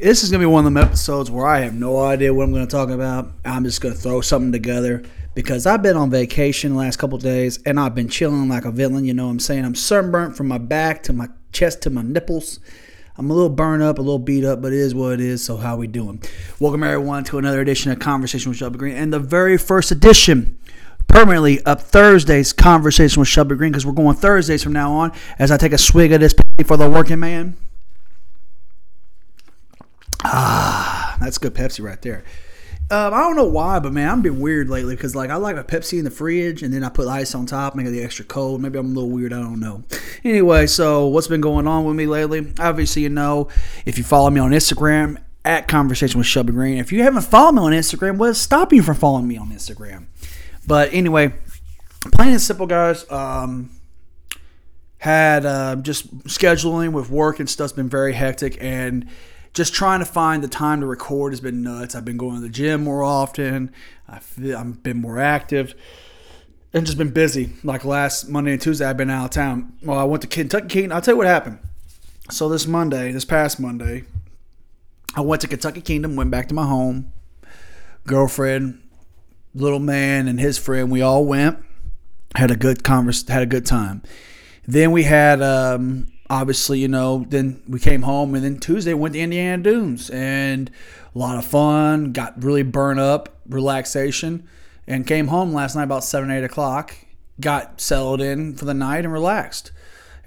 This is going to be one of them episodes where I have no idea what I'm going to talk about. I'm just going to throw something together because I've been on vacation the last couple days and I've been chilling like a villain. You know what I'm saying? I'm sunburnt from my back to my chest to my nipples. I'm a little burned up, a little beat up, but it is what it is. So how we doing? Welcome everyone to another edition of Conversation with Shelby Green, and the very first edition, permanently up Thursday's Conversation with Shelby Green, because we're going Thursdays from now on. As I take a swig of this for the working man. Ah, that's good Pepsi right there. Um, I don't know why, but man, I'm been weird lately because like I like a Pepsi in the fridge and then I put ice on top, make it the extra cold. Maybe I'm a little weird. I don't know. Anyway, so what's been going on with me lately? Obviously, you know, if you follow me on Instagram at Conversation with Shelby Green. If you haven't followed me on Instagram, what's stopping you from following me on Instagram? But anyway, plain and simple, guys. Um, had uh, just scheduling with work and stuff's been very hectic and just trying to find the time to record has been nuts. I've been going to the gym more often. I feel, I've been more active and just been busy. Like last Monday and Tuesday, I've been out of town. Well, I went to Kentucky Kingdom. I'll tell you what happened. So this Monday, this past Monday, I went to Kentucky Kingdom, went back to my home. Girlfriend, little man, and his friend, we all went. Had a good converse, had a good time. Then we had um, obviously, you know, then we came home and then Tuesday went to Indiana Dunes and a lot of fun, got really burnt up, relaxation, and came home last night about 7, 8 o'clock, got settled in for the night and relaxed.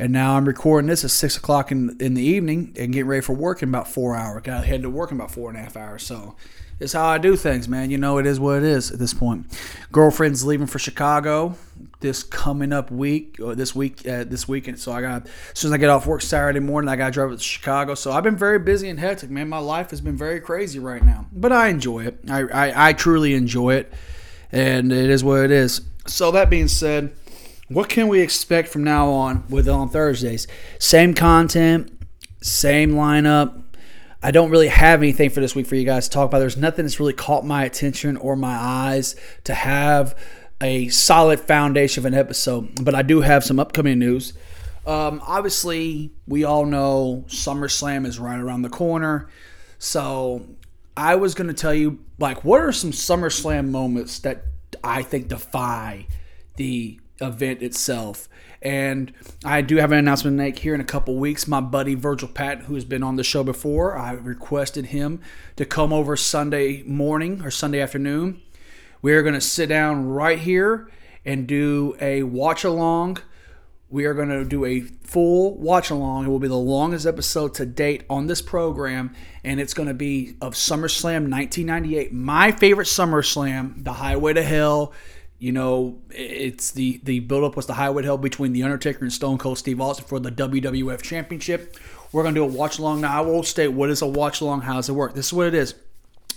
And now I'm recording this at 6 o'clock in, in the evening and getting ready for work in about four hours. Got head to work in about four and a half hours. So it's how I do things, man. You know, it is what it is at this point. Girlfriend's leaving for Chicago this coming up week or this week uh, this weekend. So I got as soon as I get off work Saturday morning, I got to drive to Chicago. So I've been very busy and hectic, man. My life has been very crazy right now, but I enjoy it. I I, I truly enjoy it, and it is what it is. So that being said, what can we expect from now on with on Thursdays? Same content, same lineup. I don't really have anything for this week for you guys to talk about. There's nothing that's really caught my attention or my eyes to have a solid foundation of an episode, but I do have some upcoming news. Um, obviously, we all know SummerSlam is right around the corner. So I was going to tell you, like, what are some SummerSlam moments that I think defy the event itself? And I do have an announcement to make here in a couple weeks. My buddy Virgil Patton, who has been on the show before, I requested him to come over Sunday morning or Sunday afternoon we are going to sit down right here and do a watch along. We are going to do a full watch along. It will be the longest episode to date on this program, and it's going to be of SummerSlam 1998. My favorite SummerSlam, The Highway to Hell. You know, it's the the buildup was the Highway Hell between The Undertaker and Stone Cold Steve Austin for the WWF Championship. We're to do a watch along. Now, I will state what is a watch along, how does it work? This is what it is.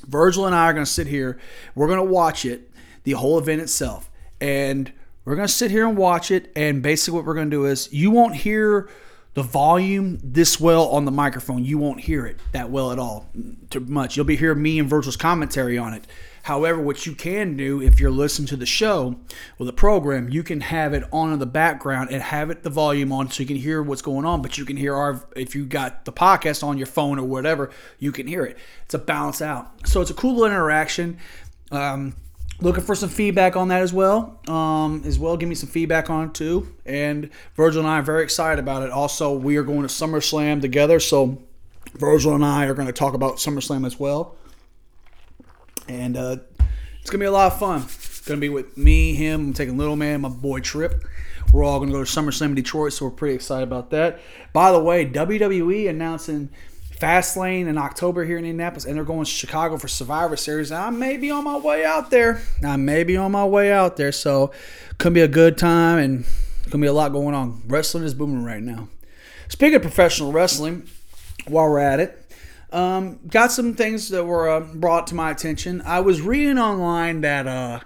Virgil and I are to sit here. We're to watch it, the whole event itself, and we're to sit here and watch it. And basically, what we're to do is you won't hear the volume this well on the microphone. You won't hear it that well at all, too much. You'll be hearing me and Virgil's commentary on it. However, what you can do if you're listening to the show or the program, you can have it on in the background and have it the volume on so you can hear what's going on. But you can hear our if you got the podcast on your phone or whatever, you can hear it. It's a balance out. So it's a cool little interaction. Um, looking for some feedback on that as well um, as well give me some feedback on it too and virgil and i are very excited about it also we are going to summerslam together so virgil and i are going to talk about summerslam as well and uh, it's gonna be a lot of fun. It's gonna be with me, him, I'm taking little man, my boy Trip. We're all gonna go to SummerSlam in Detroit, so we're pretty excited about that. By the way, WWE announcing Fastlane in October here in Indianapolis, and they're going to Chicago for Survivor Series. I may be on my way out there. I may be on my way out there, so could be a good time and gonna be a lot going on. Wrestling is booming right now. Speaking of professional wrestling, while we're at it, um, got some things that were uh, brought to my attention. I was reading online that uh,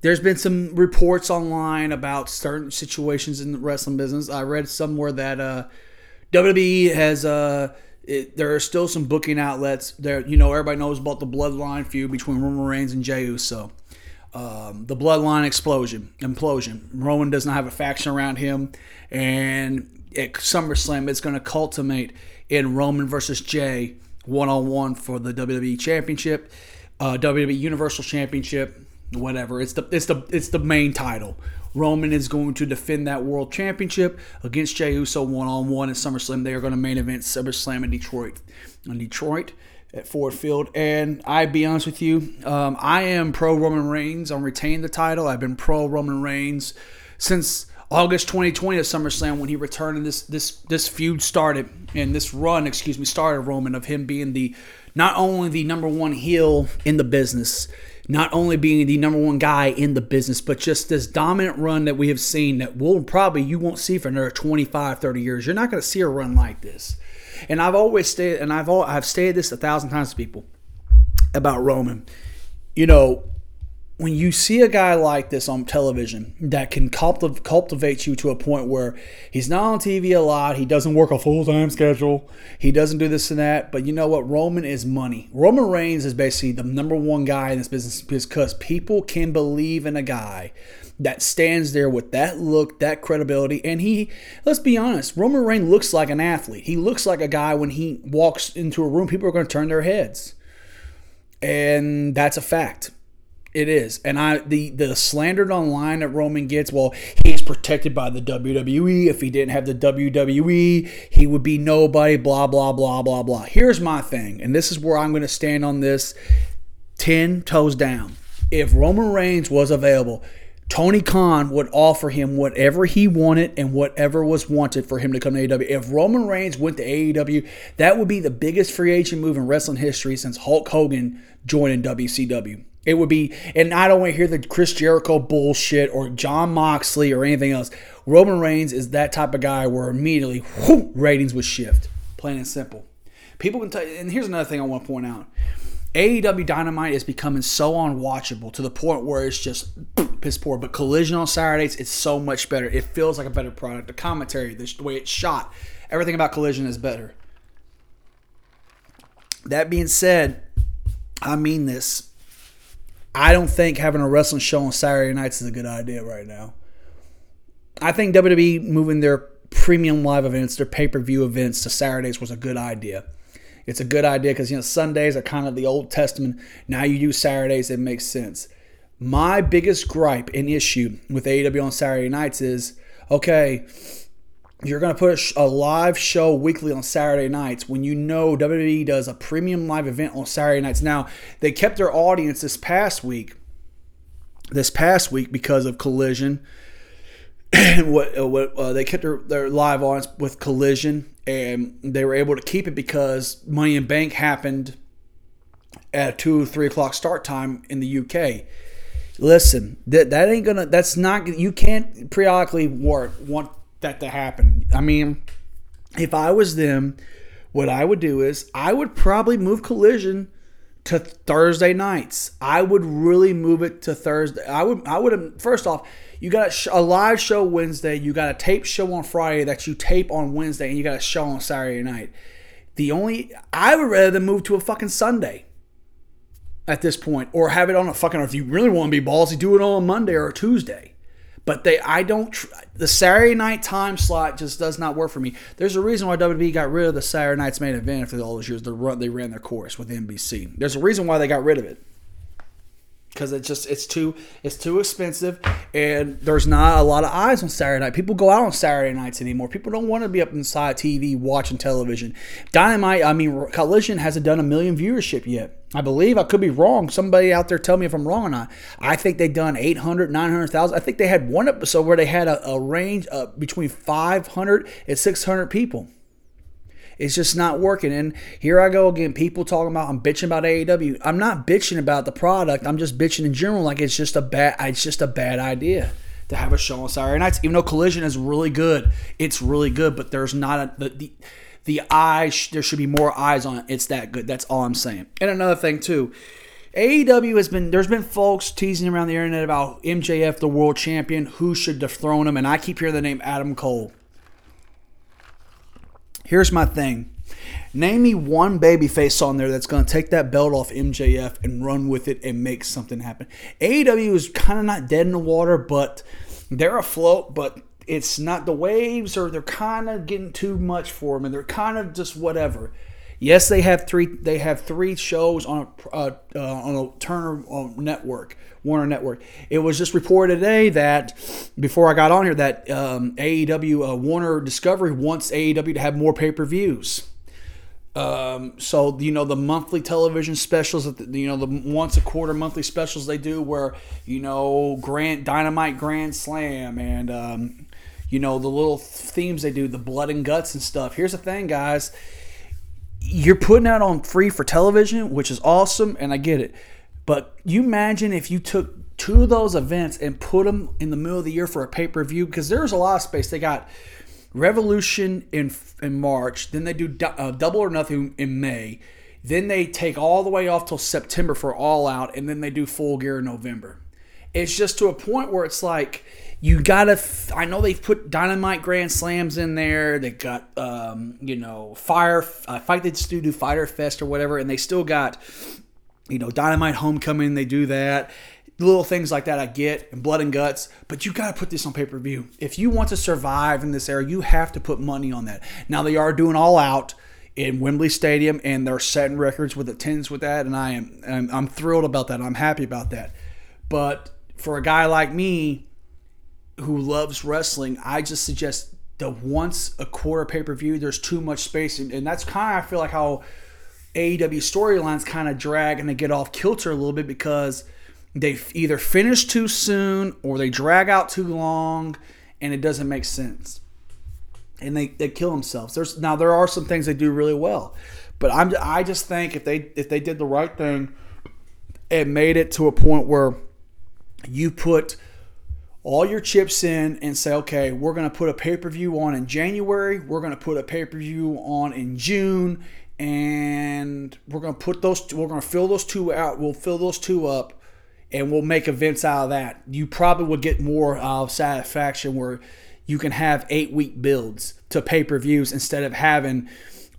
there's been some reports online about certain situations in the wrestling business. I read somewhere that uh, WWE has uh, it, there are still some booking outlets there. You know, everybody knows about the Bloodline feud between Roman Reigns and Jey Uso. Um, the Bloodline explosion, implosion. Roman does not have a faction around him, and at SummerSlam, it's going to culminate in Roman versus Jey one on one for the WWE Championship, uh, WWE Universal Championship, whatever. It's the it's the it's the main title. Roman is going to defend that World Championship against Jey Uso one on one at SummerSlam. They are going to main event SummerSlam in Detroit. In Detroit at Ford Field. And I be honest with you, um, I am pro Roman Reigns. I'm retaining the title. I've been pro Roman Reigns since August 2020 at SummerSlam when he returned and this this this feud started and this run, excuse me, started Roman of him being the not only the number one heel in the business, not only being the number one guy in the business, but just this dominant run that we have seen that will probably you won't see for another 25, 30 years. You're not going to see a run like this. And I've always stated, and I've all, I've stated this a thousand times to people about Roman. You know, when you see a guy like this on television that can cultiv- cultivate you to a point where he's not on TV a lot, he doesn't work a full time schedule, he doesn't do this and that, but you know what? Roman is money. Roman Reigns is basically the number one guy in this business because people can believe in a guy that stands there with that look, that credibility. And he, let's be honest, Roman Reigns looks like an athlete. He looks like a guy when he walks into a room, people are going to turn their heads. And that's a fact. It is, and I the the slandered online that Roman gets. Well, he's protected by the WWE. If he didn't have the WWE, he would be nobody. Blah blah blah blah blah. Here's my thing, and this is where I'm going to stand on this, ten toes down. If Roman Reigns was available, Tony Khan would offer him whatever he wanted and whatever was wanted for him to come to AEW. If Roman Reigns went to AEW, that would be the biggest free agent move in wrestling history since Hulk Hogan joining WCW. It would be, and I don't want to hear the Chris Jericho bullshit or Jon Moxley or anything else. Roman Reigns is that type of guy where immediately ratings would shift. Plain and simple. People can tell you, and here's another thing I want to point out. AEW Dynamite is becoming so unwatchable to the point where it's just piss poor. But Collision on Saturdays, it's so much better. It feels like a better product. The commentary, the way it's shot, everything about Collision is better. That being said, I mean this I don't think having a wrestling show on Saturday nights is a good idea right now. I think WWE moving their premium live events, their pay per view events to Saturdays was a good idea. It's a good idea because you know Sundays are kind of the Old Testament. Now you do Saturdays, it makes sense. My biggest gripe and issue with AEW on Saturday nights is okay, you're going to put a, live show weekly on Saturday nights when you know WWE does a premium live event on Saturday nights. Now, they kept their audience this past week, this past week because of Collision. And what, uh, what uh, they kept their, their live audience with Collision, and they were able to keep it because Money in Bank happened at two, three o'clock start time in the UK. Listen, that that ain't gonna. That's not. You can't periodically want want that to happen. I mean, if I was them, what I would do is I would probably move Collision to Thursday nights. I would really move it to Thursday. I would I would first off, you got a, live show Wednesday, you got a tape show on Friday that you tape on Wednesday and you got a show on Saturday night. The only I would rather than move to a fucking Sunday at this point or have it on a fucking if you really want to be ballsy, do it on a Monday or a Tuesday. But they, I don't. The Saturday night time slot just does not work for me. There's a reason why WWE got rid of the Saturday night's main event after all those years. They run, they ran their course with NBC. There's a reason why they got rid of it because it's just it's too it's too expensive and there's not a lot of eyes on Saturday night. People go out on Saturday nights anymore. People don't want to be up inside TV watching television. Dynamite, I mean Collision hasn't done a million viewership yet. I believe I could be wrong. Somebody out there tell me if I'm wrong or not. I think they've done 800, 900,000. I think they had one episode where they had a, a range of between 500 and 600 people. It's just not working. And here I go again. People talking about I'm bitching about AEW. I'm not bitching about the product. I'm just bitching in general. Like it's just a bad. It's just a bad idea to have a show on Saturday nights. Even though Collision is really good, it's really good. But there's not a the, the the eyes. There should be more eyes on it. It's that good. That's all I'm saying. And another thing too. AEW has been there's been folks teasing around the internet about MJF the world champion who should dethrone him and I keep hearing the name Adam Cole. Here's my thing. Name me one babyface on there that's going to take that belt off MJF and run with it and make something happen. AEW is kind of not dead in the water, but they're afloat, but it's not the waves or they're kind of getting too much for them and they're kind of just whatever. Yes, they have three. They have three shows on a uh, uh, on a Turner uh, network, Warner Network. It was just reported today that before I got on here that um, AEW uh, Warner Discovery wants AEW to have more pay per views. Um, so you know the monthly television specials, that you know the once a quarter monthly specials they do, where you know Grant Dynamite Grand Slam and um, you know the little themes they do, the blood and guts and stuff. Here's the thing, guys you're putting out on free for television, which is awesome, and I get it. But you imagine if you took two of those events and put them in the middle of the year for a pay per view, because there's a lot of space. They got Revolution in in March, then they do uh, Double or Nothing in May, then they take all the way off till September for All Out, and then they do Full Gear in November. It's just to a point where it's like you gotta. I know they've put Dynamite Grand Slams in there. They got um, you know Fire uh, Fight the do Fyter Fest or whatever, and they still got you know Dynamite Homecoming. They do that. Little things like that I get, and blood and guts, but you got to put this on pay per view. If you want to survive in this era, you have to put money on that. Now, they are doing all out in Wembley Stadium, and they're setting records with attendance with that, and I am I'm, I'm thrilled about that. I'm happy about that. But for a guy like me, who loves wrestling, I just suggest the once a quarter pay per view. There's too much space, and, and that's kind of I feel like how AEW storylines kind of drag and they get off kilter a little bit because they either finish too soon or they drag out too long, and it doesn't make sense. And they, they kill themselves. There's now there are some things they do really well, but I'm I just think if they if they did the right thing and made it to a point where you put all your chips in and say, okay, we're going to put a pay per view on in January, we're going to put a pay per view on in June, and we're going to put those, we're going to fill those two out, we'll fill those two up, and we'll make events out of that. You probably would get more uh, satisfaction where you can have eight week builds to pay per views instead of having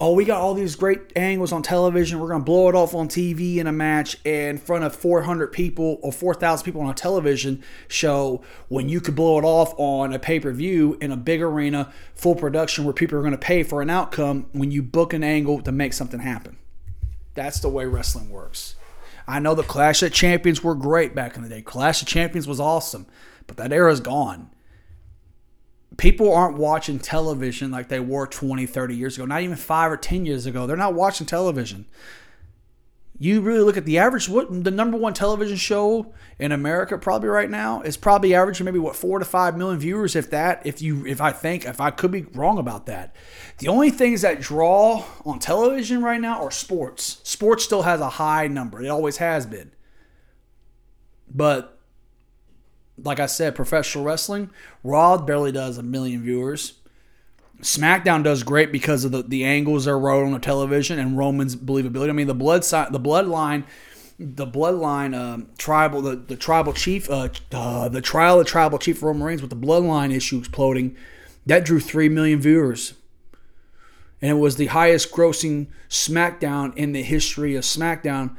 oh, we got all these great angles on television. We're going to blow it off on TV in a match in front of 400 people or 4,000 people on a television show when you could blow it off on a pay per view in a big arena, full production where people are going to pay for an outcome when you book an angle to make something happen. That's the way wrestling works. I know the Clash of Champions were great back in the day. Clash of Champions was awesome, but that era is gone people aren't watching television like they were 20, 30 years ago, not even five or 10 years ago. They're not watching television. You really look at the average, what the number one television show in America probably right now is probably averaging maybe what four to five million viewers, if that. If you, if I think, if I could be wrong about that. The only things that draw on television right now are sports. Sports still has a high number. It always has been. But like I said, professional wrestling, Raw barely does a million viewers. SmackDown does great because of the, the angles are wrote on the television and Roman's believability. I mean, the blood the bloodline, the bloodline um, tribal, the, the tribal chief, uh, uh, the trial of tribal chief Roman Reigns with the bloodline issue exploding, that drew three million viewers, and it was the highest grossing SmackDown in the history of SmackDown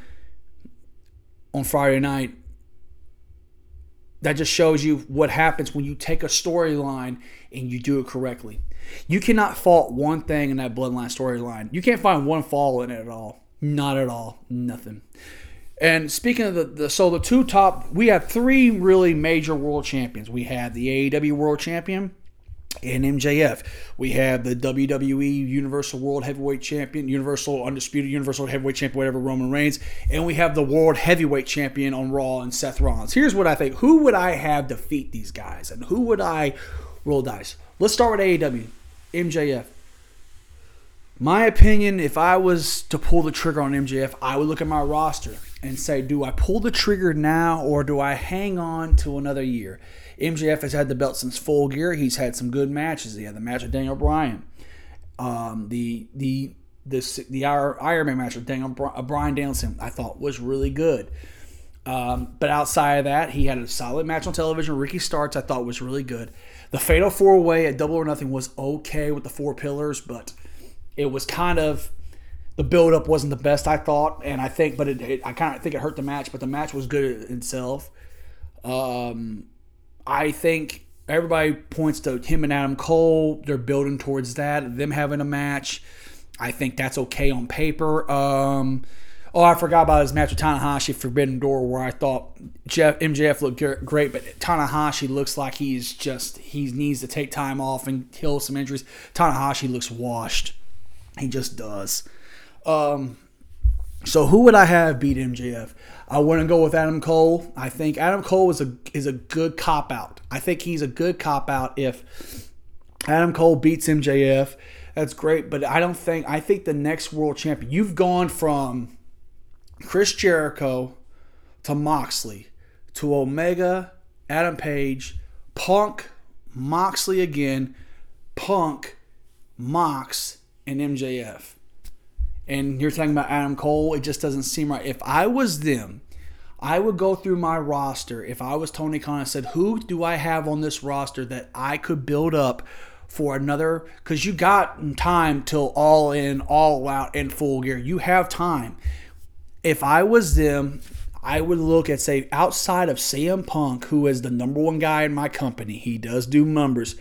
on Friday night that just shows you what happens when you take a storyline and you do it correctly. You cannot fault one thing in that bloodline storyline. You can't find one flaw in it at all. Not at all. Nothing. And speaking of the, the so the two top, we have three really major world champions. We have the AEW World Champion, and MJF. We have the WWE Universal World Heavyweight Champion, Universal Undisputed Universal Heavyweight Champion, whatever, Roman Reigns. And we have the World Heavyweight Champion on Raw and Seth Rollins. Here's what I think. Who would I have defeat these guys? And who would I roll dice? Let's start with AEW. MJF. My opinion, if I was to pull the trigger on MJF, I would look at my roster and say, do I pull the trigger now or do I hang on to another year? MJF has had the belt since Full Gear. He's had some good matches. He had the match with Daniel Bryan. Um, the the the the Iron Man match with Daniel uh, Bryan Danielson I thought was really good. Um, but outside of that, he had a solid match on television. Ricky Starks I thought was really good. The Fatal Four Way at Double or Nothing was okay with the four pillars, but it was kind of the build up wasn't the best I thought, and I think, but it, it I kind of think it hurt the match, but the match was good itself. Um, I think everybody points to him and Adam Cole. They're building towards that, them having a match. I think that's okay on paper. Um, oh, I forgot about his match with Tanahashi Forbidden Door, where I thought Jeff MJF looked great, but Tanahashi looks like he's just he needs to take time off and heal some injuries. Tanahashi looks washed. He just does. Um, so who would I have beat MJF? I wouldn't go with Adam Cole. I think Adam Cole is a is a good cop out. I think he's a good cop out if Adam Cole beats MJF. That's great, but I don't think I think the next world champion. You've gone from Chris Jericho to Moxley to Omega, Adam Page, Punk, Moxley again, Punk, Mox, and MJF. And you're talking about Adam Cole, it just doesn't seem right. If I was them, I would go through my roster. If I was Tony Khan and said, Who do I have on this roster that I could build up for another? Because you got time till all in, all out, and full gear. You have time if I was them, I would look at say outside of CM Punk, who is the number one guy in my company. He does do numbers.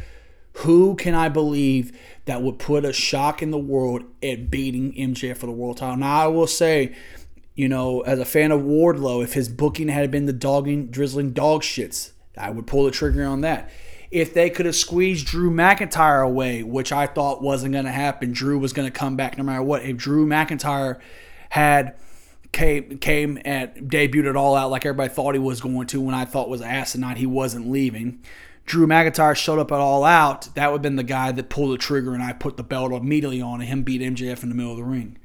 Who can I believe that would put a shock in the world at beating MJF for the world title? Now I will say, you know, as a fan of Wardlow, if his booking had been the dogging, drizzling dog shits, I would pull the trigger on that. If they could have squeezed Drew McIntyre away, which I thought wasn't going to happen, Drew was going to come back no matter what. If Drew McIntyre had came came and debuted it all out like everybody thought he was going to when I thought was asinine he wasn't leaving. Drew McIntyre showed up at All Out. That would have been the guy that pulled the trigger and I put the belt immediately on and him beat MJF in the middle of the ring.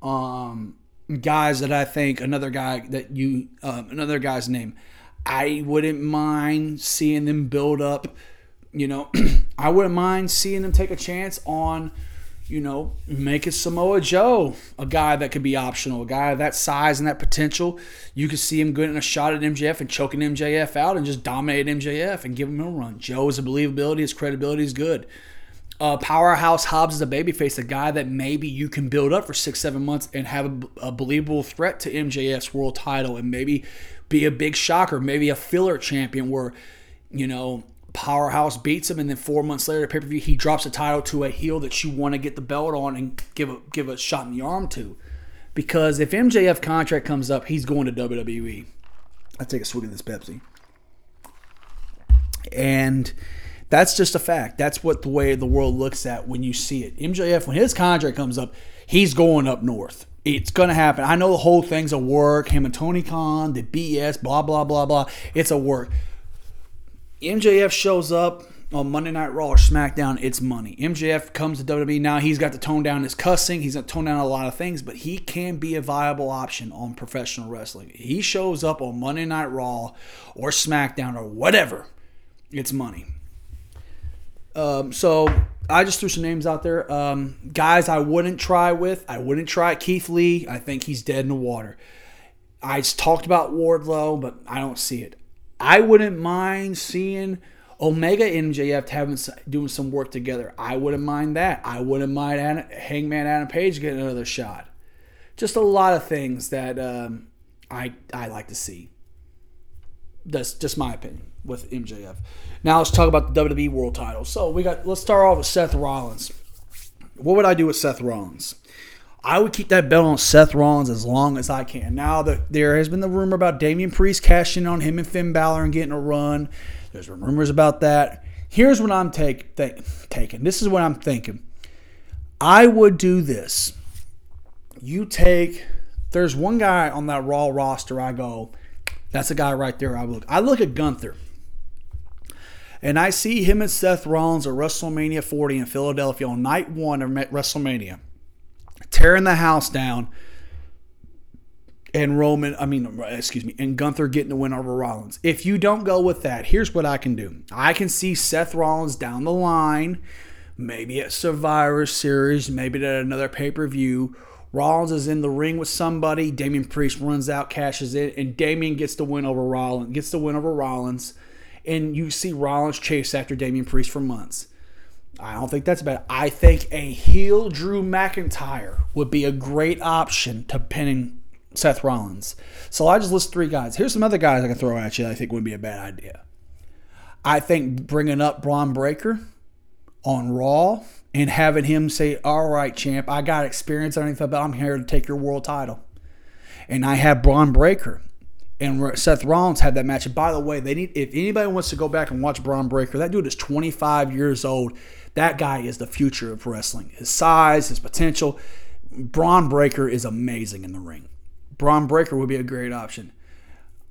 Um, guys that I think another guy that you um, another guy's name. I wouldn't mind seeing them build up. You know, I wouldn't mind seeing them take a chance on you know, make it Samoa Joe a guy that could be optional, a guy that size and that potential. You could see him getting a shot at MJF and choking MJF out and just dominate MJF and give him a run. Joe's believability, his credibility is good. Uh, Powerhouse Hobbs is a babyface, a guy that maybe you can build up for six, seven months and have a, a believable threat to MJF's world title and maybe be a big shocker, maybe a filler champion where, you know, Powerhouse beats him, and then four months later, pay per view, he drops the title to a heel that you want to get the belt on and give a give a shot in the arm to. Because if MJF contract comes up, he's going to WWE. I take a swig of this Pepsi, and that's just a fact. That's what the way the world looks at when you see it. MJF, when his contract comes up, he's going up north. It's gonna happen. I know the whole thing's a work. Him and Tony Khan, the BS, blah blah blah blah. It's a work MJF shows up on Monday Night Raw or SmackDown, it's money. MJF comes to WWE now. He's got to tone down his cussing. He's got to tone down a lot of things, but he can be a viable option on professional wrestling. He shows up on Monday Night Raw or SmackDown or whatever. It's money. Um, so I just threw some names out there. Um, guys, I wouldn't try with. I wouldn't try Keith Lee. I think he's dead in the water. I talked about Wardlow, but I don't see it. I wouldn't mind seeing Omega MJF having doing some work together. I wouldn't mind that. I wouldn't mind Adam, Hangman Adam Page getting another shot. Just a lot of things that um, I I like to see. That's just my opinion with MJF. Now let's talk about the WWE World Title. So we got let's start off with Seth Rollins. What would I do with Seth Rollins? I would keep that belt on Seth Rollins as long as I can. Now, the, there has been the rumor about Damian Priest cashing on him and Finn Balor and getting a run. There's rumors about that. Here's what I'm take, taking. This is what I'm thinking. I would do this. You take. There's one guy on that Raw roster. I go, that's a guy right there. I look. I look at Gunther, and I see him and Seth Rollins at WrestleMania 40 in Philadelphia on night one of WrestleMania tearing the house down, and Roman, I mean, excuse me, and Gunther getting the win over Rollins. If you don't go with that, here's what I can do. I can see Seth Rollins down the line, maybe at Survivor Series, maybe at another pay per view. Rollins is in the ring with somebody. Damian Priest runs out, cashes in, and Damian gets the win over Rollins. Gets the win over Rollins, and you see Rollins chase after Damian Priest for months. I don't think that's bad. I think a heel Drew McIntyre would be a great option to pinning Seth Rollins. So I just list three guys. Here's some other guys I can throw at you I think would be a bad idea. I think bringing up Bron Breakker on Raw and having him say, "All right, champ, I got experience underneath the belt. I'm here to take your world title." And I have Bron Breakker and Seth Rollins had that match. And by the way, they need if anybody wants to go back and watch Bron Breakker, that dude is 25 years old. That guy is the future of wrestling. His size, his potential. Bron Breakker is amazing in the ring. Bron Breakker would be a great option.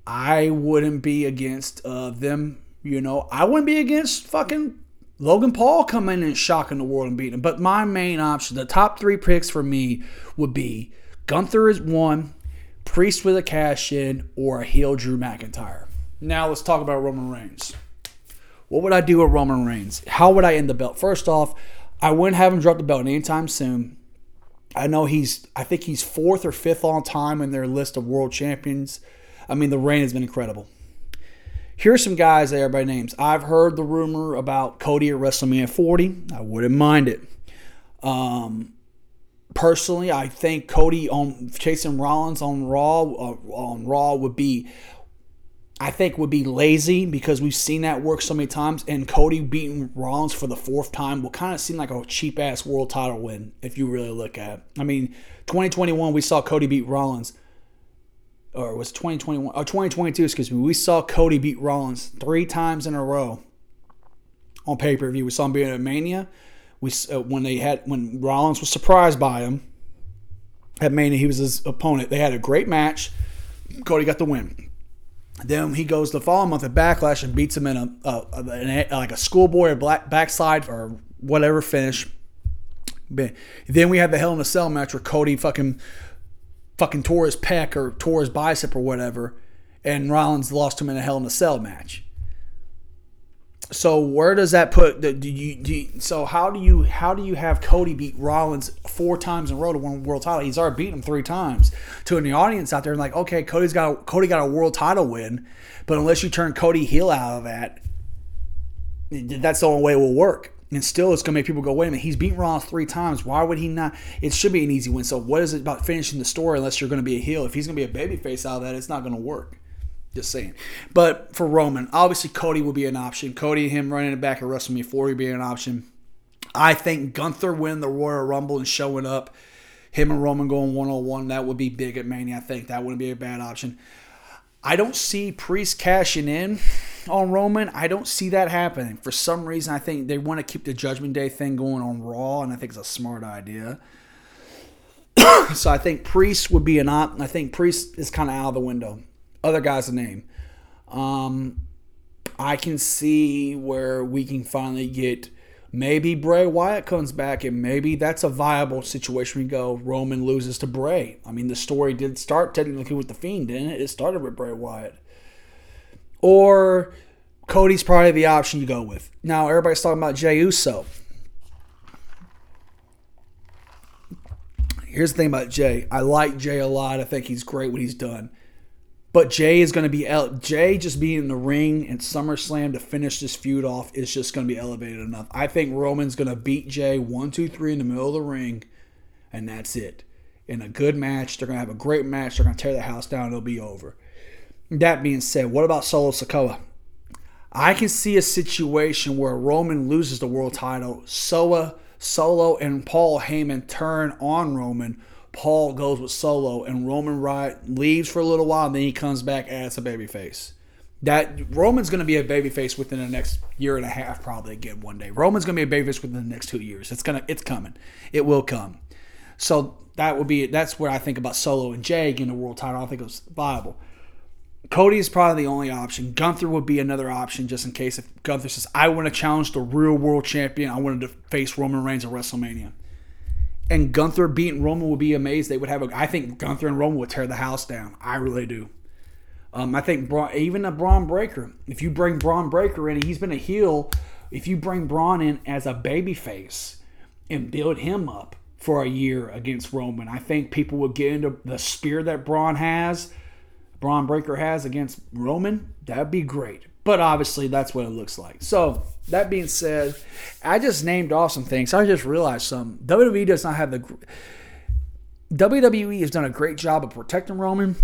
I wouldn't be against uh, them. You know, I wouldn't be against fucking Logan Paul coming in and shocking the world and beating him. But my main option, the top three picks for me would be Gunther is one, Priest with a cash in, or a heel Drew McIntyre. Now let's talk about Roman Reigns. What would I do with Roman Reigns? How would I end the belt? First off, I wouldn't have him drop the belt anytime soon. I know he's, I think he's fourth or fifth on time in their list of world champions. I mean, the reign has been incredible. Here's some guys that everybody names. I've heard the rumor about Cody at WrestleMania 40. I wouldn't mind it. Um, personally, I think Cody on chasing Rollins on Raw uh, on Raw would be, I think would be lazy because we've seen that work so many times. And Cody beating Rollins for the fourth time will kind of seem like a cheap ass world title win if you really look at. it. I mean, 2021 we saw Cody beat Rollins. Or was 2021 or 2022, excuse me. We saw Cody beat Rollins three times in a row on pay per view. We saw him beat him at Mania we uh, when they had when Rollins was surprised by him at Mania, he was his opponent. They had a great match. Cody got the win. Then he goes the following month at Backlash and beats him in a, a, a, like a schoolboy or black backslide or whatever finish. Then we have the Hell in a Cell match where Cody fucking fucking tore his pec or tore his bicep or whatever, and Rollins lost him in a Hell in a Cell match. So where does that put? The, Do you, do you, so how do you how do you have Cody beat Rollins four times in a row to win a world title? He's already beaten him three times. To the audience out there, and like, okay, Cody's got a, Cody got a world title win, but unless you turn Cody heel out of that, that's the only way it will work. And still, it's going to make people go, wait a minute, he's beaten Rollins three times. Why would he not? It should be an easy win. So, what is it about finishing the story unless you're going to be a heel? If he's going to be a babyface out of that, it's not going to work. Just saying. But for Roman, obviously Cody will be an option. Cody and him running it back at WrestleMania 4 would be an option. I think Gunther winning the Royal Rumble and showing up, him and Roman going one on one, that would be big at Mania. I think that wouldn't be a bad option. I don't see Priest cashing in on Roman. I don't see that happening. For some reason, I think they want to keep the Judgment Day thing going on Raw, and I think it's a smart idea. so I think Priest would be an op. I think Priest is kind of out of the window other guys to name. Um, I can see where we can finally get maybe Bray Wyatt comes back and maybe that's a viable situation. We go Roman loses to Bray. I mean, the story did start technically with the Fiend, didn't it? It started with Bray Wyatt. Or Cody's probably the option you go with. Now everybody's talking about Jey Uso. Here's the thing about Jay. I like Jay a lot. I think he's great what he's done. But Jay is going to be Jay just being in the ring and SummerSlam to finish this feud off is just going to be elevated enough. I think Roman's going to beat Jay one, two, three in the middle of the ring, and that's it. In a good match, they're going to have a great match. They're going to tear the house down. It'll be over. That being said, what about Solo Sikoa? I can see a situation where Roman loses the world title. Soa, Solo, and Paul Heyman turn on Roman Paul goes with Solo, and Roman Riot leaves for a little while, and then he comes back as a babyface. That Roman's going to be a babyface within the next year and a half, probably again one day. Roman's going to be a babyface within the next two years. It's gonna, it's coming. It will come. So that would be that's where I think about Solo and Jay getting the world title. I think it was viable. Cody is probably the only option. Gunther would be another option just in case if Gunther says, I want to challenge the real world champion. I wanted to face Roman Reigns at WrestleMania and Gunther beating Roman would be amazed. They would have a. I think Gunther and Roman would tear the house down. I really do. Um, I think Bron, even a Bron Breakker. If you bring Bron Breakker in, he's been a heel. If you bring Bron in as a baby face and build him up for a year against Roman, I think people would get into the spear that Bron has, Bron Breakker has against Roman. That'd be great. But obviously, that's what it looks like. So that being said, I just named off some things. I just realized some. WWE does not have the. WWE has done a great job of protecting Roman.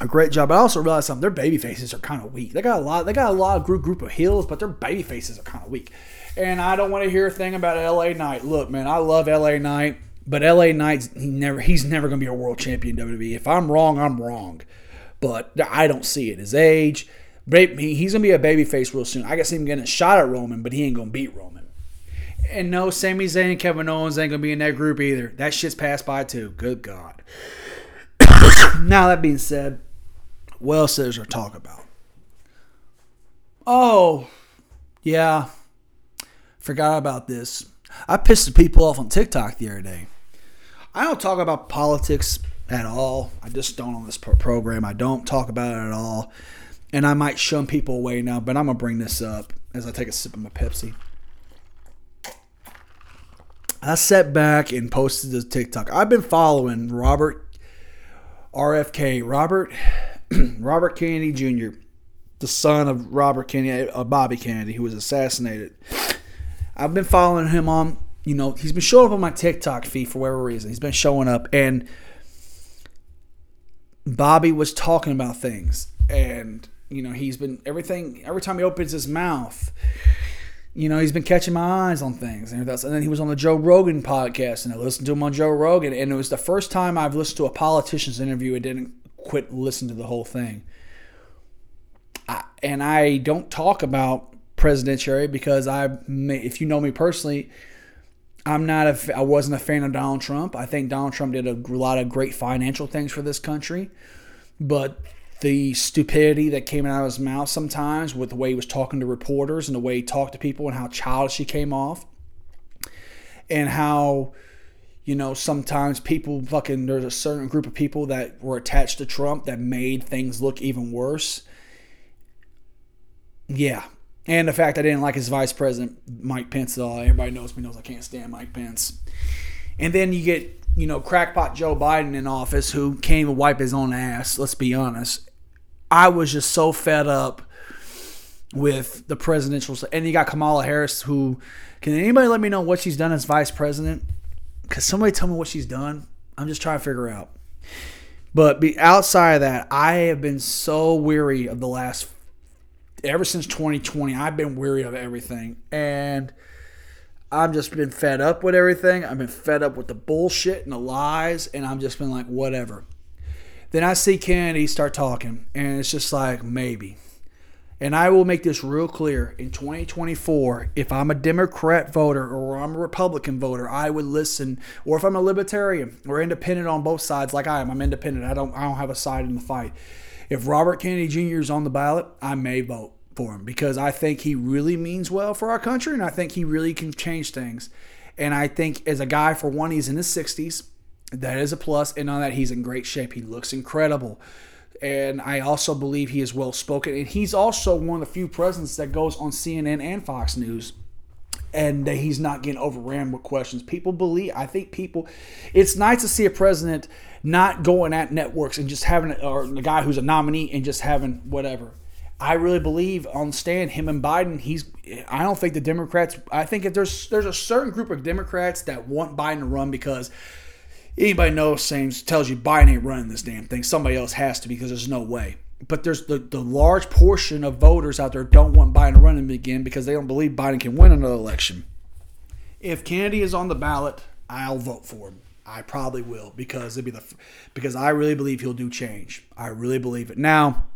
a great job. I also realized something. Their baby faces are kind of weak. They got a lot. They got a lot of group group of heels, but their baby faces are kind of weak. And I don't want to hear a thing about L.A. Knight. Look, man, I love L.A. Knight, but L.A. Knight, he never, he's never going to be a world champion WWE. If I'm wrong, I'm wrong. But I don't see it. His age, he's going to be a baby face real soon. I guess him getting a shot at Roman, but he ain't going to beat Roman. And no, Sami Zayn and Kevin Owens ain't going to be in that group either. That shit's passed by too. Good God. now, that being said, what else is there to talk about? Oh, yeah. Forgot about this. I pissed the people off on TikTok the other day. I don't talk about politics at all. I just don't on this program. I don't talk about it at all. And I might shun people away now, but I'm to bring this up as I take a sip of my Pepsi. I sat back and posted this TikTok. I've been following Robert RFK, Robert Robert Kennedy Jr., the son of Robert Kennedy, uh, Bobby Kennedy, who was assassinated. I've been following him on, you know, he's been showing up on my TikTok feed for whatever reason. He's been showing up, and Bobby was talking about things, and you know, he's been everything. Every time he opens his mouth, you know, he's been catching my eyes on things, and then he was on the Joe Rogan podcast, and I listened to him on Joe Rogan, and it was the first time I've listened to a politician's interview and didn't quit listening to the whole thing. I, and I don't talk about presidential because I, if you know me personally, I'm not a, I wasn't a fan of Donald Trump. I think Donald Trump did a lot of great financial things for this country, but the stupidity that came out of his mouth sometimes with the way he was talking to reporters and the way he talked to people and how childish he came off, and how you know, sometimes people fucking, there's a certain group of people that were attached to Trump that made things look even worse. Yeah. And the fact I didn't like his vice president, Mike Pence, at all. Everybody knows me, knows I can't stand Mike Pence. And then you get, you know, crackpot Joe Biden in office who can't even wipe his own ass, let's be honest. I was just so fed up with the presidential. And you got Kamala Harris, who, can anybody let me know what she's done as vice president? Cause somebody tell me what she's done. I'm just trying to figure out. But be, outside of that, I have been so weary of the last ever since 2020. I've been weary of everything, and I've just been fed up with everything. I've been fed up with the bullshit and the lies, and I've just been like, whatever. Then I see Kennedy start talking, and it's just like maybe. And I will make this real clear in 2024 if I'm a Democrat voter or I'm a Republican voter, I would listen, or if I'm a libertarian or independent on both sides, like I am, I'm independent. I don't, I don't have a side in the fight. If Robert Kennedy Jr. is on the ballot, I may vote for him because I think he really means well for our country and I think he really can change things. And I think as a guy, for one, he's in his 60s. That is a plus. And on that, he's in great shape. He looks incredible and I also believe he is well spoken. And he's also one of the few presidents that goes on CNN and Fox News. And that he's not getting overran with questions. People believe, I think people, it's nice to see a president not going at networks and just having, or the guy who's a nominee and just having whatever. I really believe on stand him and Biden. He's. I don't think the Democrats. I think if there's there's a certain group of Democrats that want Biden to run because anybody knows Sames tells you Biden ain't running this damn thing. Somebody else has to because there's no way. But there's the, the large portion of voters out there don't want Biden running again because they don't believe Biden can win another election. If Kennedy is on the ballot, I'll vote for him. I probably will because it'd be the because I really believe he'll do change. I really believe it. Now,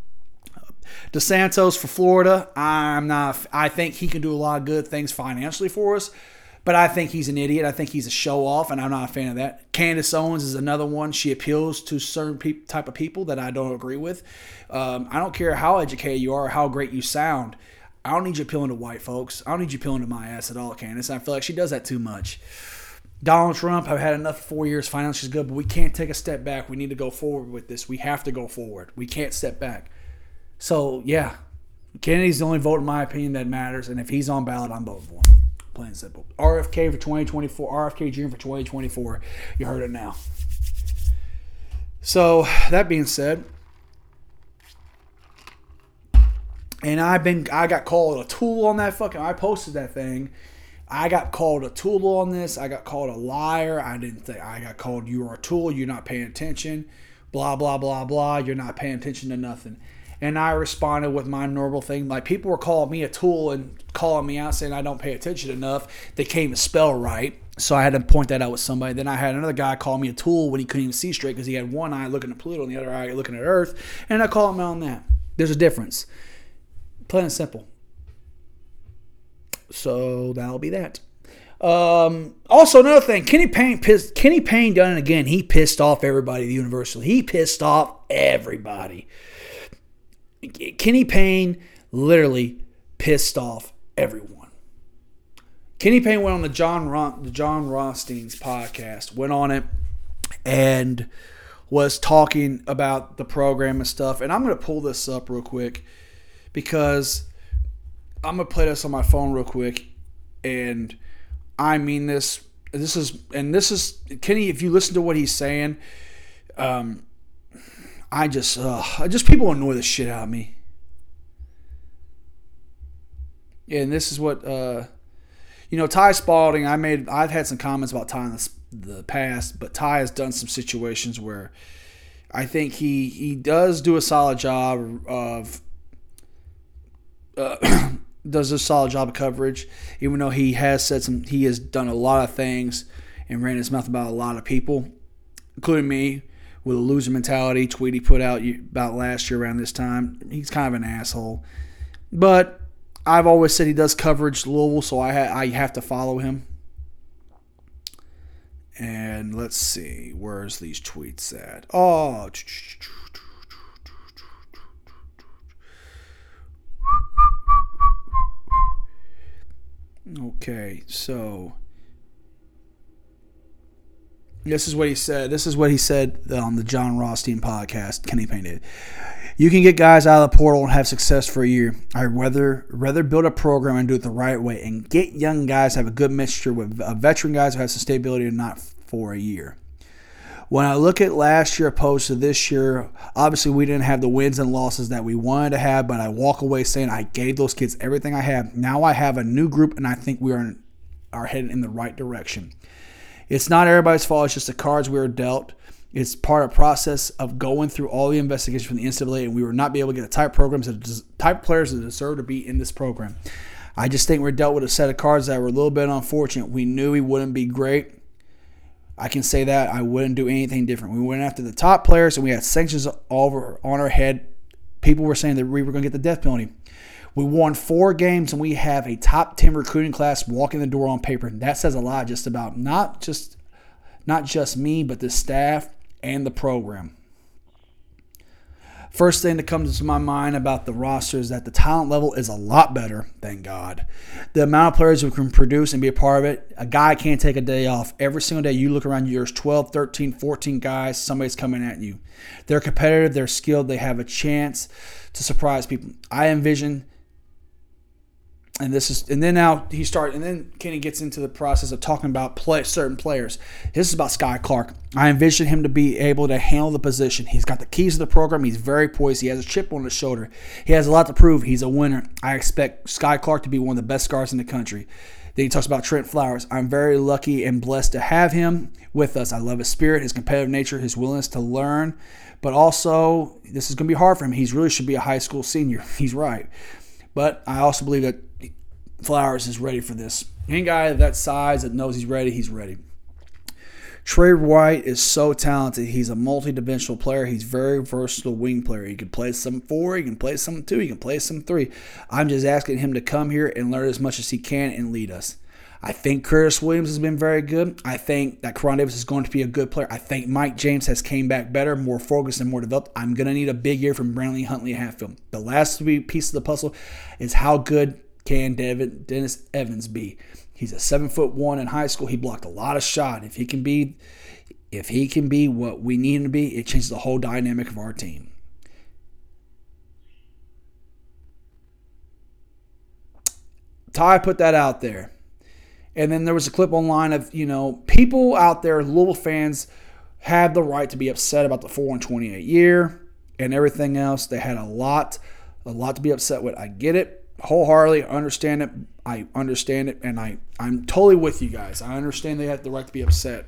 DeSantis for Florida, I'm not. I think he can do a lot of good things financially for us. But I think he's an idiot. I think he's a show off, and I'm not a fan of that. Candace Owens is another one. She appeals to certain pe- type of people that I don't agree with. Um, I don't care how educated you are how great you sound. I don't need you appealing to white folks. I don't need you appealing to my ass at all, Candace. I feel like she does that too much. Donald Trump, I've had enough four years. Financially She's good, but we can't take a step back. We need to go forward with this. We have to go forward. We can't step back. So yeah, Kennedy's the only vote in my opinion that matters, and if he's on ballot, I'm voting for him. Plain and simple. RFK for 2024. RFK Jr. for 2024. You heard it now. So that being said, and I've been I got called a tool on that fucking I posted that thing. I got called a tool on this. I got called a liar. I didn't think I got called you are a tool. You're not paying attention. blah, blah, blah, blah. You're not paying attention to nothing. And I responded with my normal thing. Like people were calling me a tool and calling me out saying I don't pay attention enough. They can't spell right. So I had to point that out with somebody. Then I had another guy call me a tool when he couldn't even see straight because he had one eye looking at Pluto and the other eye looking at Earth. And I called him out on that. There's a difference. Plain and simple. So that'll be that. Um, also, another thing, Kenny Payne pissed. Kenny Payne done it again. He pissed off everybody at Universal. He pissed off everybody. Kenny Payne literally pissed off everyone. Kenny Payne went on the John Ron, the Jon Rothstein's podcast, went on it, and was talking about the program and stuff. And I'm going to pull this up real quick because I'm going to play this on my phone real quick. And I mean this. This is, and this is, Kenny, if you listen to what he's saying, um, I just, uh, just people annoy the shit out of me. And this is what, uh, you know, Ty Spalding. I made, I've had some comments about Ty in the, the past, but Ty has done some situations where I think he he does do a solid job of. Uh, does a solid job of coverage, even though he has said some, he has done a lot of things and ran his mouth about a lot of people, including me with a loser mentality tweet he put out about last year around this time. He's kind of an asshole. But I've always said he does coverage Louisville, so I, ha- I have to follow him. And let's see, where's these tweets at? Oh, okay, so this is what he said. This is what he said on the Jon Rothstein podcast. Kenny Payne did. You can get guys out of the portal and have success for a year. I'd rather rather build a program and do it the right way and get young guys have a good mixture with uh, veteran guys who have some stability and not for a year. When I look at last year opposed to this year, obviously we didn't have the wins and losses that we wanted to have, but I walk away saying I gave those kids everything I have. Now I have a new group and I think we are are headed in the right direction. It's not everybody's fault. It's just the cards we were dealt. It's part of process of going through all the investigations from the NCAA, and we will not be able to get the type programs that type players that deserve to be in this program. I just think we're dealt with a set of cards that were a little bit unfortunate. We knew he wouldn't be great. I can say that I wouldn't do anything different. We went after the top players, and we had sanctions over on our head. People were saying that we were going to get the death penalty. We won four games and we have a top 10 recruiting class walking the door on paper. And that says a lot just about not just not just me, but the staff and the program. First thing that comes to my mind about the roster is that the talent level is a lot better, thank God. The amount of players who can produce and be a part of it, a guy can't take a day off. Every single day you look around, there's 12, 13, 14 guys, somebody's coming at you. They're competitive, they're skilled, they have a chance to surprise people. I envision and this is and then now he started and then Kenny gets into the process of talking about play certain players. This is about Skyy Clark. I envision him to be able to handle the position. He's got the keys to the program. He's very poised. He has a chip on his shoulder. He has a lot to prove. He's a winner. I expect Skyy Clark to be one of the best guards in the country. Then he talks about Trent Flowers. I'm very lucky and blessed to have him with us. I love his spirit, his competitive nature, his willingness to learn, but also this is going to be hard for him. He really should be a high school senior. He's right. But I also believe that Flowers is ready for this. Any guy that size that knows he's ready, he's ready. Tre White is so talented. He's a multi-dimensional player. He's very versatile wing player. He can play some four, he can play some two, he can play some three. I'm just asking him to come here and learn as much as he can and lead us. I think Curtis Williams has been very good. I think that Koron Davis is going to be a good player. I think Mike James has came back better, more focused, and more developed. I'm going to need a big year from Brantley Huntley Hatfield. The last piece of the puzzle is how good can David Dennis Evans be? He's a seven foot one in high school. He blocked a lot of shot. If he can be, if he can be what we need him to be, it changes the whole dynamic of our team. Ty put that out there. And then there was a clip online of, you know, people out there, Louisville fans, have the right to be upset about the 4 and 28 year and everything else. They had a lot, a lot to be upset with. I get it wholeheartedly understand it. I understand it, and I I'm totally with you guys. I understand they have the right to be upset,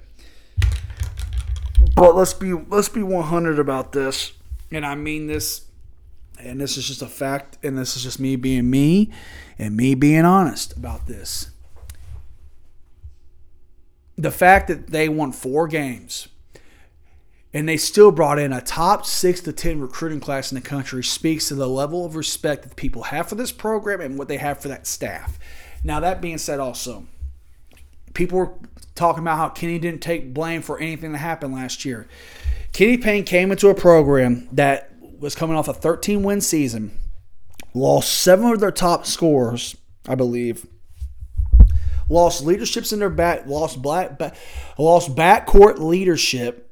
But let's be let's be 100 about this, and I mean this, and this is just a fact, and this is just me being me, and me being honest about this. The fact that they won four games and they still brought in a top six to 10 recruiting class in the country speaks to the level of respect that people have for this program and what they have for that staff. Now, that being said, also, people were talking about how Kenny didn't take blame for anything that happened last year. Kenny Payne came into a program that was coming off a 13 win season, lost seven of their top scorers, I believe. Lost leaderships in their back, lost black, lost backcourt leadership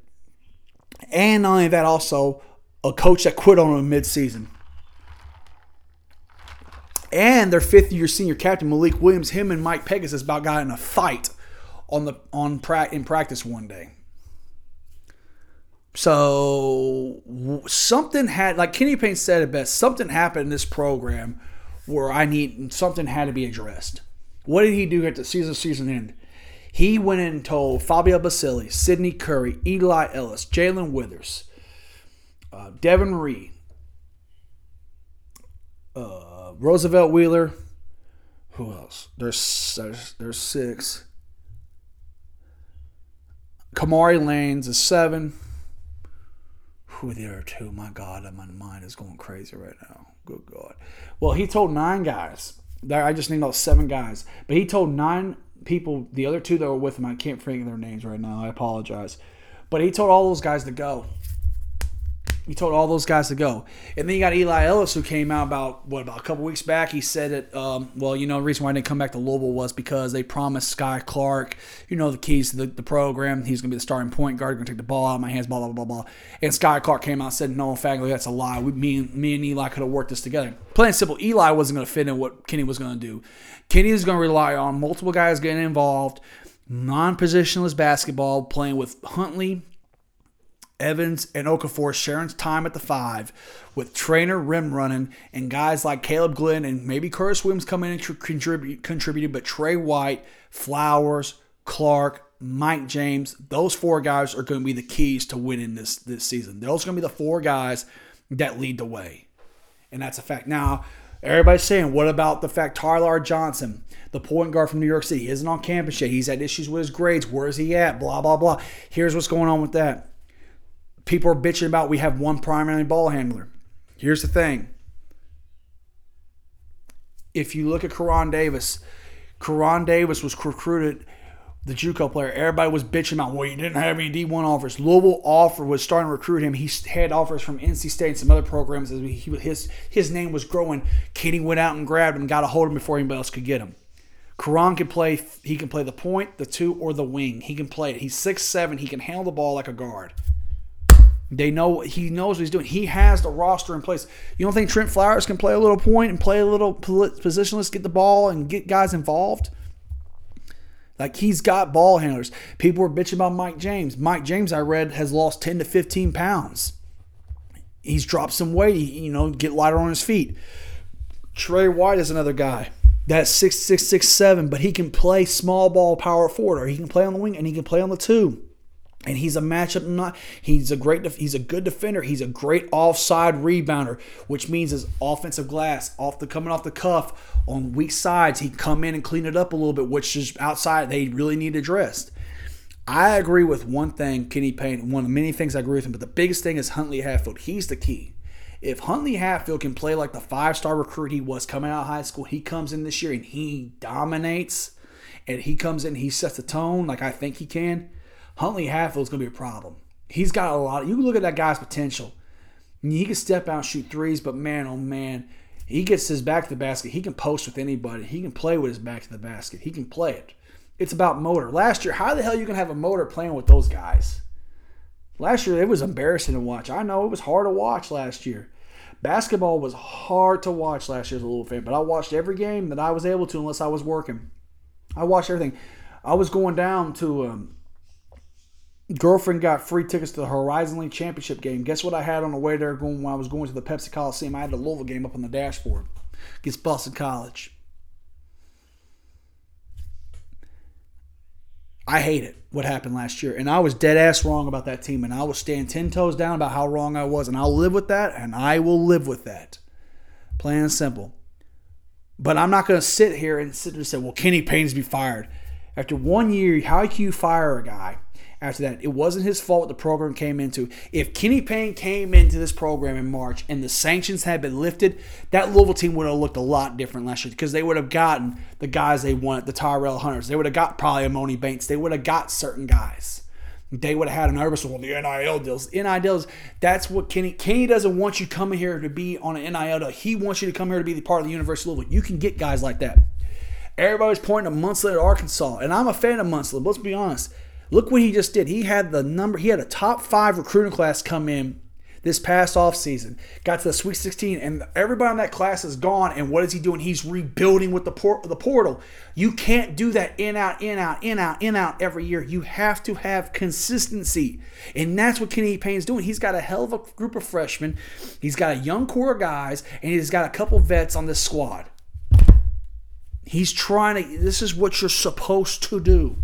and not only that, also a coach that quit on them midseason. And their fifth year senior captain, Malik Williams, him and Mike Pegues about got in a fight on the on in practice one day. So something had, like Kenny Payne said it best, something happened in this program where I need something had to be addressed. What did he do at the season season end? He went in and told Fabio Basili, Sydney Curry, Eli Ellis, Jae'Lyn Withers, uh, Devin Reed, uh, Roosevelt Wheeler. Who else? There's, there's there's six. Kamari Lands is seven. Who there are two? My God, my mind is going crazy right now. Good God. Well, he told nine guys. I just named out seven guys, but he told nine people, the other two that were with him, I can't think of their names right now. I apologize. But he told all those guys to go. He told all those guys to go. And then you got Eli Ellis, who came out about what about a couple weeks back. He said that, um, well, you know, the reason why I didn't come back to Louisville was because they promised Skyy Clark, you know, the keys to the, the program. He's going to be the starting point guard, going to take the ball out of my hands, blah blah blah blah. And Skyy Clark came out and said, no, fact, that's a lie. We, me, me and Eli could have worked this together. Plain and simple, Eli wasn't going to fit in what Kenny was going to do. Kenny is going to rely on multiple guys getting involved, non-positionless basketball, playing with Huntley Evans and Okorafor sharing time at the five with Traynor rim running and guys like Kaleb Glenn and maybe Curtis Williams coming in and contribute, contributed, but Tre White, Flowers, Clark, Mike James, those four guys are going to be the keys to winning this this season. Those are going to be the four guys that lead the way, and that's a fact. Now, everybody's saying, what about the fact Ty-Laur Johnson, the point guard from New York City, isn't on campus yet? He's had issues with his grades. Where's he at? Blah blah blah. Here's what's going on with that people are bitching about we have one primary ball handler. Here's the thing. If you look at Koron Davis, Koron Davis was recruited the JUCO player. Everybody was bitching about, well, you didn't have any D1 offers. Louisville offer was starting to recruit him. He had offers from NC State and some other programs. He, his his name was growing. Kenny went out and grabbed him, got a hold of him before anybody else could get him. Koron can play. He can play the point, the two, or the wing. He can play it. He's six seven. He can handle the ball like a guard. They know he knows what he's doing. He has the roster in place. You don't think Trent Flowers can play a little point and play a little positionless, get the ball and get guys involved? Like he's got ball handlers. People were bitching about Mike James. Mike James, I read, has lost 10 to 15 pounds. He's dropped some weight. He, you know, get lighter on his feet. Tre White is another guy that's six six six seven, but he can play small ball power forward, or he can play on the wing and he can play on the two and he's a matchup not he's a great he's a good defender he's a great offside rebounder which means his offensive glass off the coming off the cuff on weak sides he come in and clean it up a little bit which is outside they really need addressed i agree with one thing kenny payne one of many things i agree with him but the biggest thing is huntley hatfield. He's the key. If huntley hatfield can play like the five star recruit he was coming out of high school he comes in this year and he dominates and he comes in he sets the tone like i think he can Huntley Hatfield's going to be a problem. He's got a lot. Of, you can look at that guy's potential. He can step out and shoot threes, but man, oh man, he gets his back to the basket. He can post with anybody. He can play with his back to the basket. He can play it. It's about motor. Last year, how the hell are you going to have a motor playing with those guys? Last year, it was embarrassing to watch. I know it was hard to watch last year. Basketball was hard to watch last year as a little fan, but I watched every game that I was able to unless I was working. I watched everything. I was going down to um, girlfriend got free tickets to the Horizon League Championship game. Guess what I had on the way there going when I was going to the Pepsi Coliseum? I had the Louisville game up on the dashboard Gets Boston College. I hate it what happened last year. And I was dead ass wrong about that team. And I will stand 10 toes down about how wrong I was. And I'll live with that. And I will live with that. Plain and simple. But I'm not going to sit here and sit and say, well, Kenny Payne's be fired. After one year, how can you fire a guy after that? It wasn't his fault the program came into. If Kenny Payne came into this program in March and the sanctions had been lifted, that Louisville team would have looked a lot different last year because they would have gotten the guys they wanted, the Tyrell Hunters. They would have got probably Emoni Bates. They would have got certain guys. They would have had a nervous well, the NIL deals. NIL deals, that's what Kenny Kenny doesn't want you coming here to be on an NIL deal. He wants you to come here to be the part of the University of Louisville. You can get guys like that. Everybody's pointing to Munsley at Arkansas, and I'm a fan of Munsley. Let's be honest. Look what he just did. He had the number. He had a top five recruiting class come in this past offseason. Got to the Sweet 16, and everybody in that class is gone. And what is he doing? He's rebuilding with the port, the portal. You can't do that in out, in out, in out, in out every year. You have to have consistency, and that's what Kenny Payne's doing. He's got a hell of a group of freshmen. He's got a young core of guys, and he's got a couple vets on this squad. He's trying to. This is what you're supposed to do.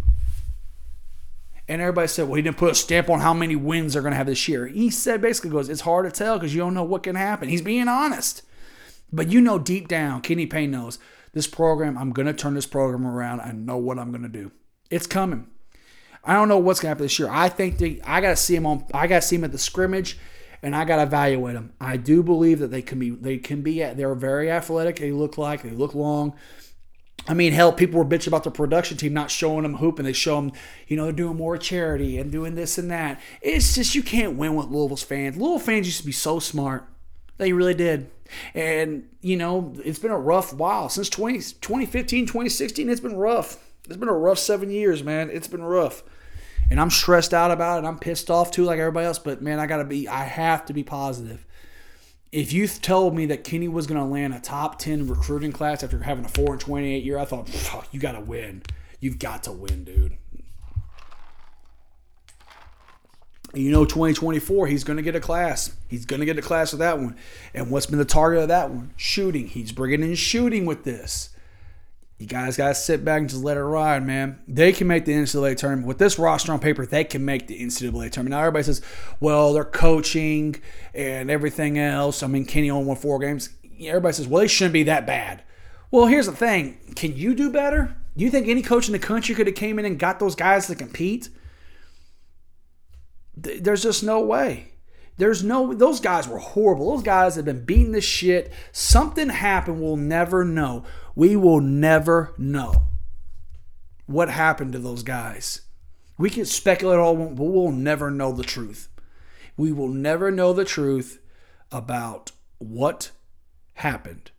And everybody said, well, he didn't put a stamp on how many wins they're going to have this year. He said, basically, goes, it's hard to tell because you don't know what can happen. He's being honest. But you know deep down, Kenny Payne knows this program, I'm going to turn this program around. I know what I'm going to do. It's coming. I don't know what's going to happen this year. I think they, I got to see him on, I got to see him at the scrimmage and I got to evaluate them. I do believe that they can be, they can be, they're very athletic. They look like, they look long. I mean, hell, people were bitching about the production team not showing them hoop, and they show them, you know, they're doing more charity and doing this and that. It's just you can't win with Louisville's fans. Louisville fans used to be so smart. They really did. And, you know, it's been a rough while. Since 20, 2015, 2016, it's been rough. It's been a rough seven years, man. It's been rough. And I'm stressed out about it. I'm pissed off too, like everybody else. But, man, I got to be, I have to be positive if you told me that Kenny was going to land a top 10 recruiting class after having a 4 and 28 year, I thought, you got to win. You've got to win, dude. you know, 2024, he's going to get a class. He's going to get a class with that one. And what's been the target of that one? Shooting. He's bringing in shooting with this. You guys got to sit back and just let it ride, man. They can make the NCAA tournament. With this roster on paper, they can make the NCAA tournament. Now, everybody says, well, they're coaching and everything else. I mean, Kenny only won four games. Everybody says, well, they shouldn't be that bad. Well, here's the thing can you do better? Do you think any coach in the country could have came in and got those guys to compete? There's just no way. There's no, those guys were horrible. Those guys have been beating the shit. Something happened. We'll never know. We will never know what happened to those guys. We can speculate all, but we'll never know the truth. We will never know the truth about what happened.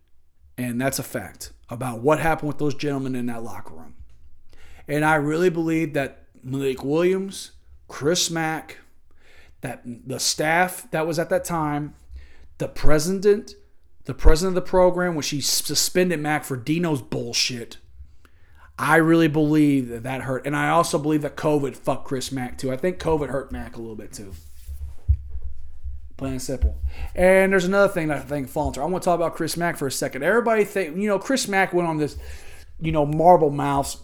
And that's a fact about what happened with those gentlemen in that locker room. And I really believe that Malik Williams, Chris Mack, that the staff that was at that time, the president, the president of the program, when she suspended Mack for Dino's bullshit. I really believe that that hurt. And I also believe that COVID fucked Chris Mack too. I think COVID hurt Mack a little bit too. Plain and simple. And there's another thing that I think falls I want to talk about Chris Mack for a second. Everybody think, you know, Chris Mack went on this, you know, marble mouse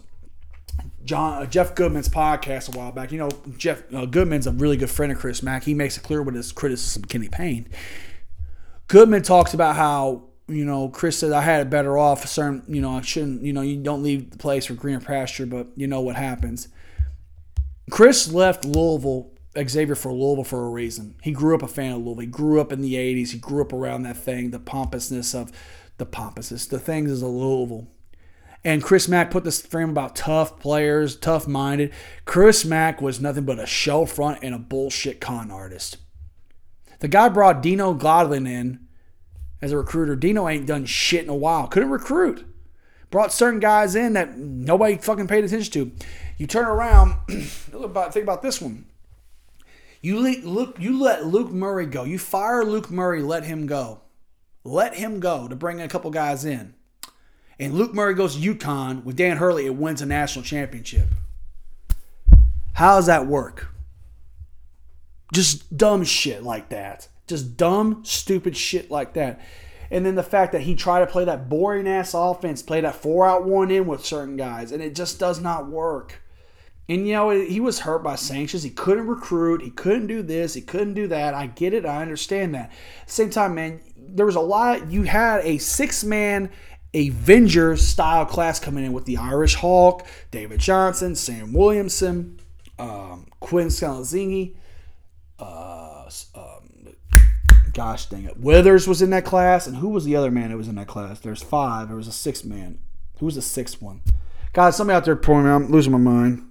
John uh, Jeff Goodman's podcast a while back. You know, Jeff uh, Goodman's a really good friend of Chris Mack. He makes it clear with his criticism of Kenny Payne. Goodman talks about how you know Chris said I had it better off. Certain you know I shouldn't you know you don't leave the place for greener pasture, but you know what happens. Chris left Louisville Xavier for Louisville for a reason. He grew up a fan of Louisville. He grew up in the '80s. He grew up around that thing, the pompousness of the pompousness, the things of Louisville. And Chris Mack put this frame about tough players, tough minded. Chris Mack was nothing but a show front and a bullshit con artist. The guy brought Dino Godlin in as a recruiter. Dino ain't done shit in a while. Couldn't recruit. Brought certain guys in that nobody fucking paid attention to. You turn around, think about this one. You let, Luke, you let Luke Murray go. You fire Luke Murray, let him go. Let him go to bring a couple guys in and Luke Murray goes to UConn with Dan Hurley and wins a national championship. How does that work? Just dumb shit like that. Just dumb, stupid shit like that. And then the fact that he tried to play that boring ass offense, play that four out one in with certain guys, and it just does not work. And you know, he was hurt by sanctions. He couldn't recruit. He couldn't do this. He couldn't do that. I get it. I understand that. Same time, man, there was a lot. You had a six man Avenger style class coming in with the Irish Hulk, David Johnson, Sam Williamson, um, Quinn Slazinski, uh, um, gosh dang it, Withers was in that class, and who was the other man that was in that class? There's five. There was a sixth man. Who was the sixth one? Guys, somebody out there pouring me. I'm losing my mind.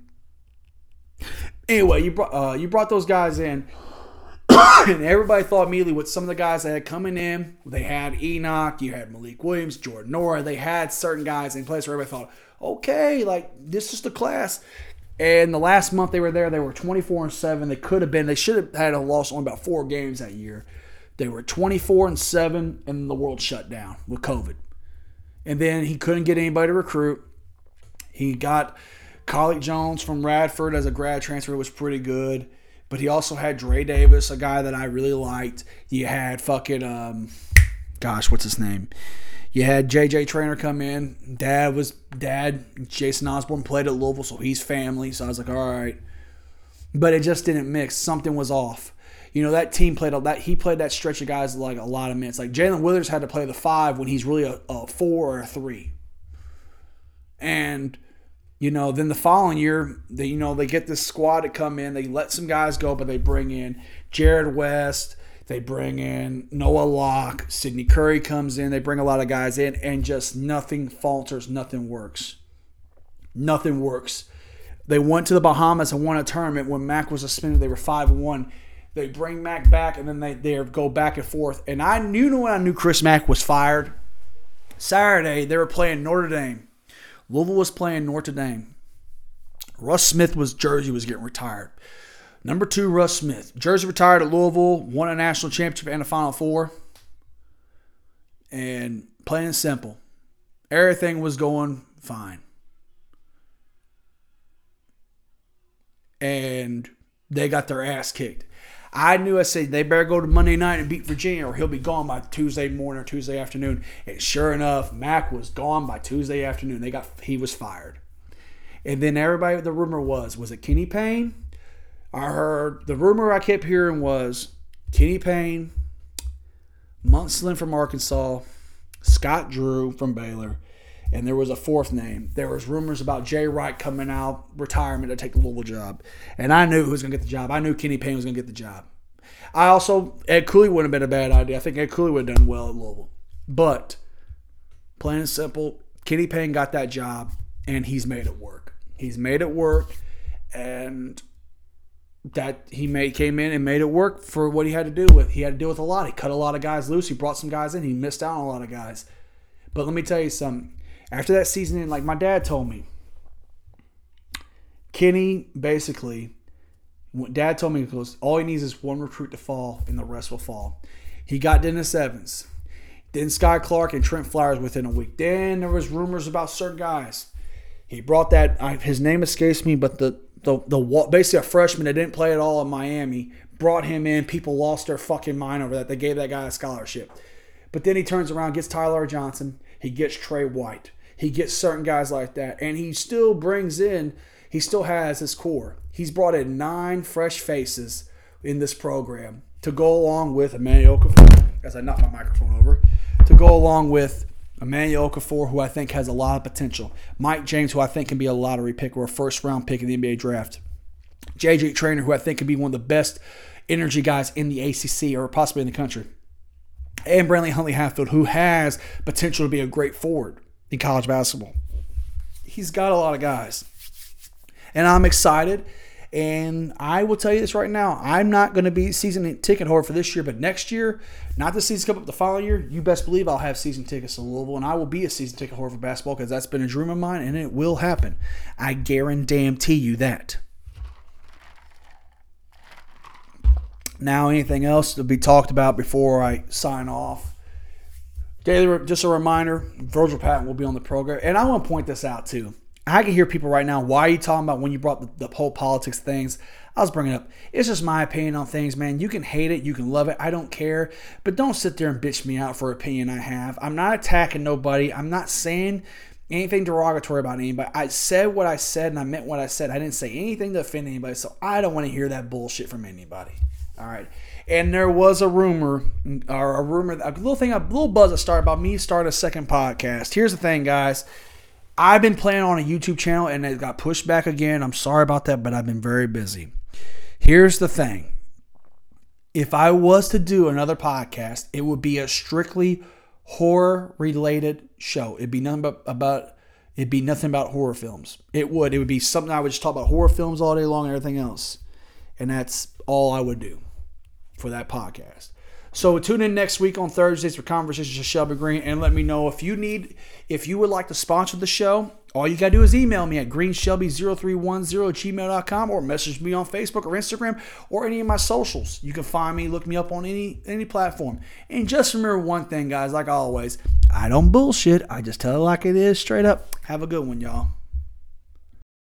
Anyway, you brought uh, you brought those guys in, and everybody thought immediately with some of the guys that had coming in. They had Enoch, you had Malik Williams, Jordan Nwora. They had certain guys in place where everybody thought, okay, like this is the class. And the last month they were there, they were 24 and seven. They could have been. They should have had a loss on about four games that year. They were 24 and seven, and the world shut down with COVID. And then he couldn't get anybody to recruit. He got Carlik Jones from Radford as a grad transfer was pretty good. But he also had Dre Davis, a guy that I really liked. You had fucking um, gosh, what's his name? You had JJ Traynor come in. Dad was dad. Jason Osborne played at Louisville, so he's family. So I was like, all right. But it just didn't mix. Something was off. You know that team played that. He played that stretch of guys like a lot of minutes. Like Jae'Lyn Withers had to play the five when he's really a, a four or a three. And you know, then the following year, they, you know, they get this squad to come in. They let some guys go, but they bring in Jarrod West. They bring in Noah Locke. Sydney Curry comes in. They bring a lot of guys in, and just nothing falters. Nothing works. Nothing works. They went to the Bahamas and won a tournament when Mack was suspended. They were five and one. They bring Mack back, and then they, they go back and forth. And I knew when I knew Chris Mack was fired. Saturday they were playing Notre Dame. Louisville was playing Notre Dame. Russ Smith was Jersey was getting retired. Number two, Russ Smith. Jersey retired at Louisville, won a national championship and a Final Four. And plain and simple, everything was going fine. And they got their ass kicked. I knew I said they better go to Monday night and beat Virginia, or he'll be gone by Tuesday morning or Tuesday afternoon. And sure enough, Mack was gone by Tuesday afternoon. They got he was fired. And then everybody, the rumor was, was it Kenny Payne? I heard the rumor I kept hearing was Kenny Payne, Musselman from Arkansas, Scott Drew from Baylor, and there was a fourth name. There was rumors about Jay Wright coming out retirement to take the Louisville job, and I knew who was going to get the job. I knew Kenny Payne was going to get the job. I also Ed Cooley wouldn't have been a bad idea. I think Ed Cooley would have done well at Louisville, but plain and simple, Kenny Payne got that job, and he's made it work. He's made it work, and that he made came in and made it work for what he had to do with. He had to deal with a lot. He cut a lot of guys loose. He brought some guys in. He missed out on a lot of guys. But let me tell you something. After that season, like my dad told me, Kenny basically, dad told me, goes, all he needs is one recruit to fall, and the rest will fall. He got Dennis Evans, then Skyy Clark and Trent Flowers within a week. Then there was rumors about certain guys. He brought that. his name escapes me, but the the the basically a freshman that didn't play at all in Miami brought him in. People lost their fucking mind over that. They gave that guy a scholarship. But then he turns around, gets Ty-Laur Johnson. He gets Tre White. He gets certain guys like that, and he still brings in. He still has his core. He's brought in nine fresh faces in this program to go along with Emmanuel Okorafor, as I knock my microphone over, to go along with Emmanuel Okorafor, who I think has a lot of potential. Mike James, who I think can be a lottery pick or a first round pick in the NBA draft. JJ Traynor, who I think could be one of the best energy guys in the ACC or possibly in the country. And Brantley Huntley Hatfield, who has potential to be a great forward in college basketball. He's got a lot of guys. And I'm excited. And I will tell you this right now I'm not going to be season ticket holder for this year, but next year, not the season come up the following year, you best believe I'll have season tickets to Louisville, and I will be a season ticket holder for basketball because that's been a dream of mine, and it will happen. I guarantee you that. Now, anything else to be talked about before I sign off? Daily, just a reminder, Virgil Patton will be on the program. And I want to point this out too. I can hear people right now, why are you talking about when you brought the, the whole politics things? I was bringing up, it's just my opinion on things, man. You can hate it, you can love it, I don't care. But don't sit there and bitch me out for opinion I have. I'm not attacking nobody. I'm not saying anything derogatory about anybody. I said what I said and I meant what I said. I didn't say anything to offend anybody, so I don't want to hear that bullshit from anybody. All right. And there was a rumor, or a rumor, a little thing, a little buzz that started about me starting a second podcast. Here's the thing, guys. I've been playing on a YouTube channel and it got pushed back again. I'm sorry about that, but I've been very busy. Here's the thing. If I was to do another podcast, it would be a strictly horror related show. It'd be nothing but about it'd be nothing about horror films. It would. It would be something I would just talk about horror films all day long and everything else. And that's all I would do for that podcast. So tune in next week on Thursdays for Conversations with Shelby Green and let me know if you need if you would like to sponsor the show. All you gotta do is email me at greenshelby0310 gmail.com or message me on Facebook or Instagram or any of my socials. You can find me, look me up on any any platform. And just remember one thing, guys, like always, I don't bullshit. I just tell it like it is straight up. Have a good one, y'all.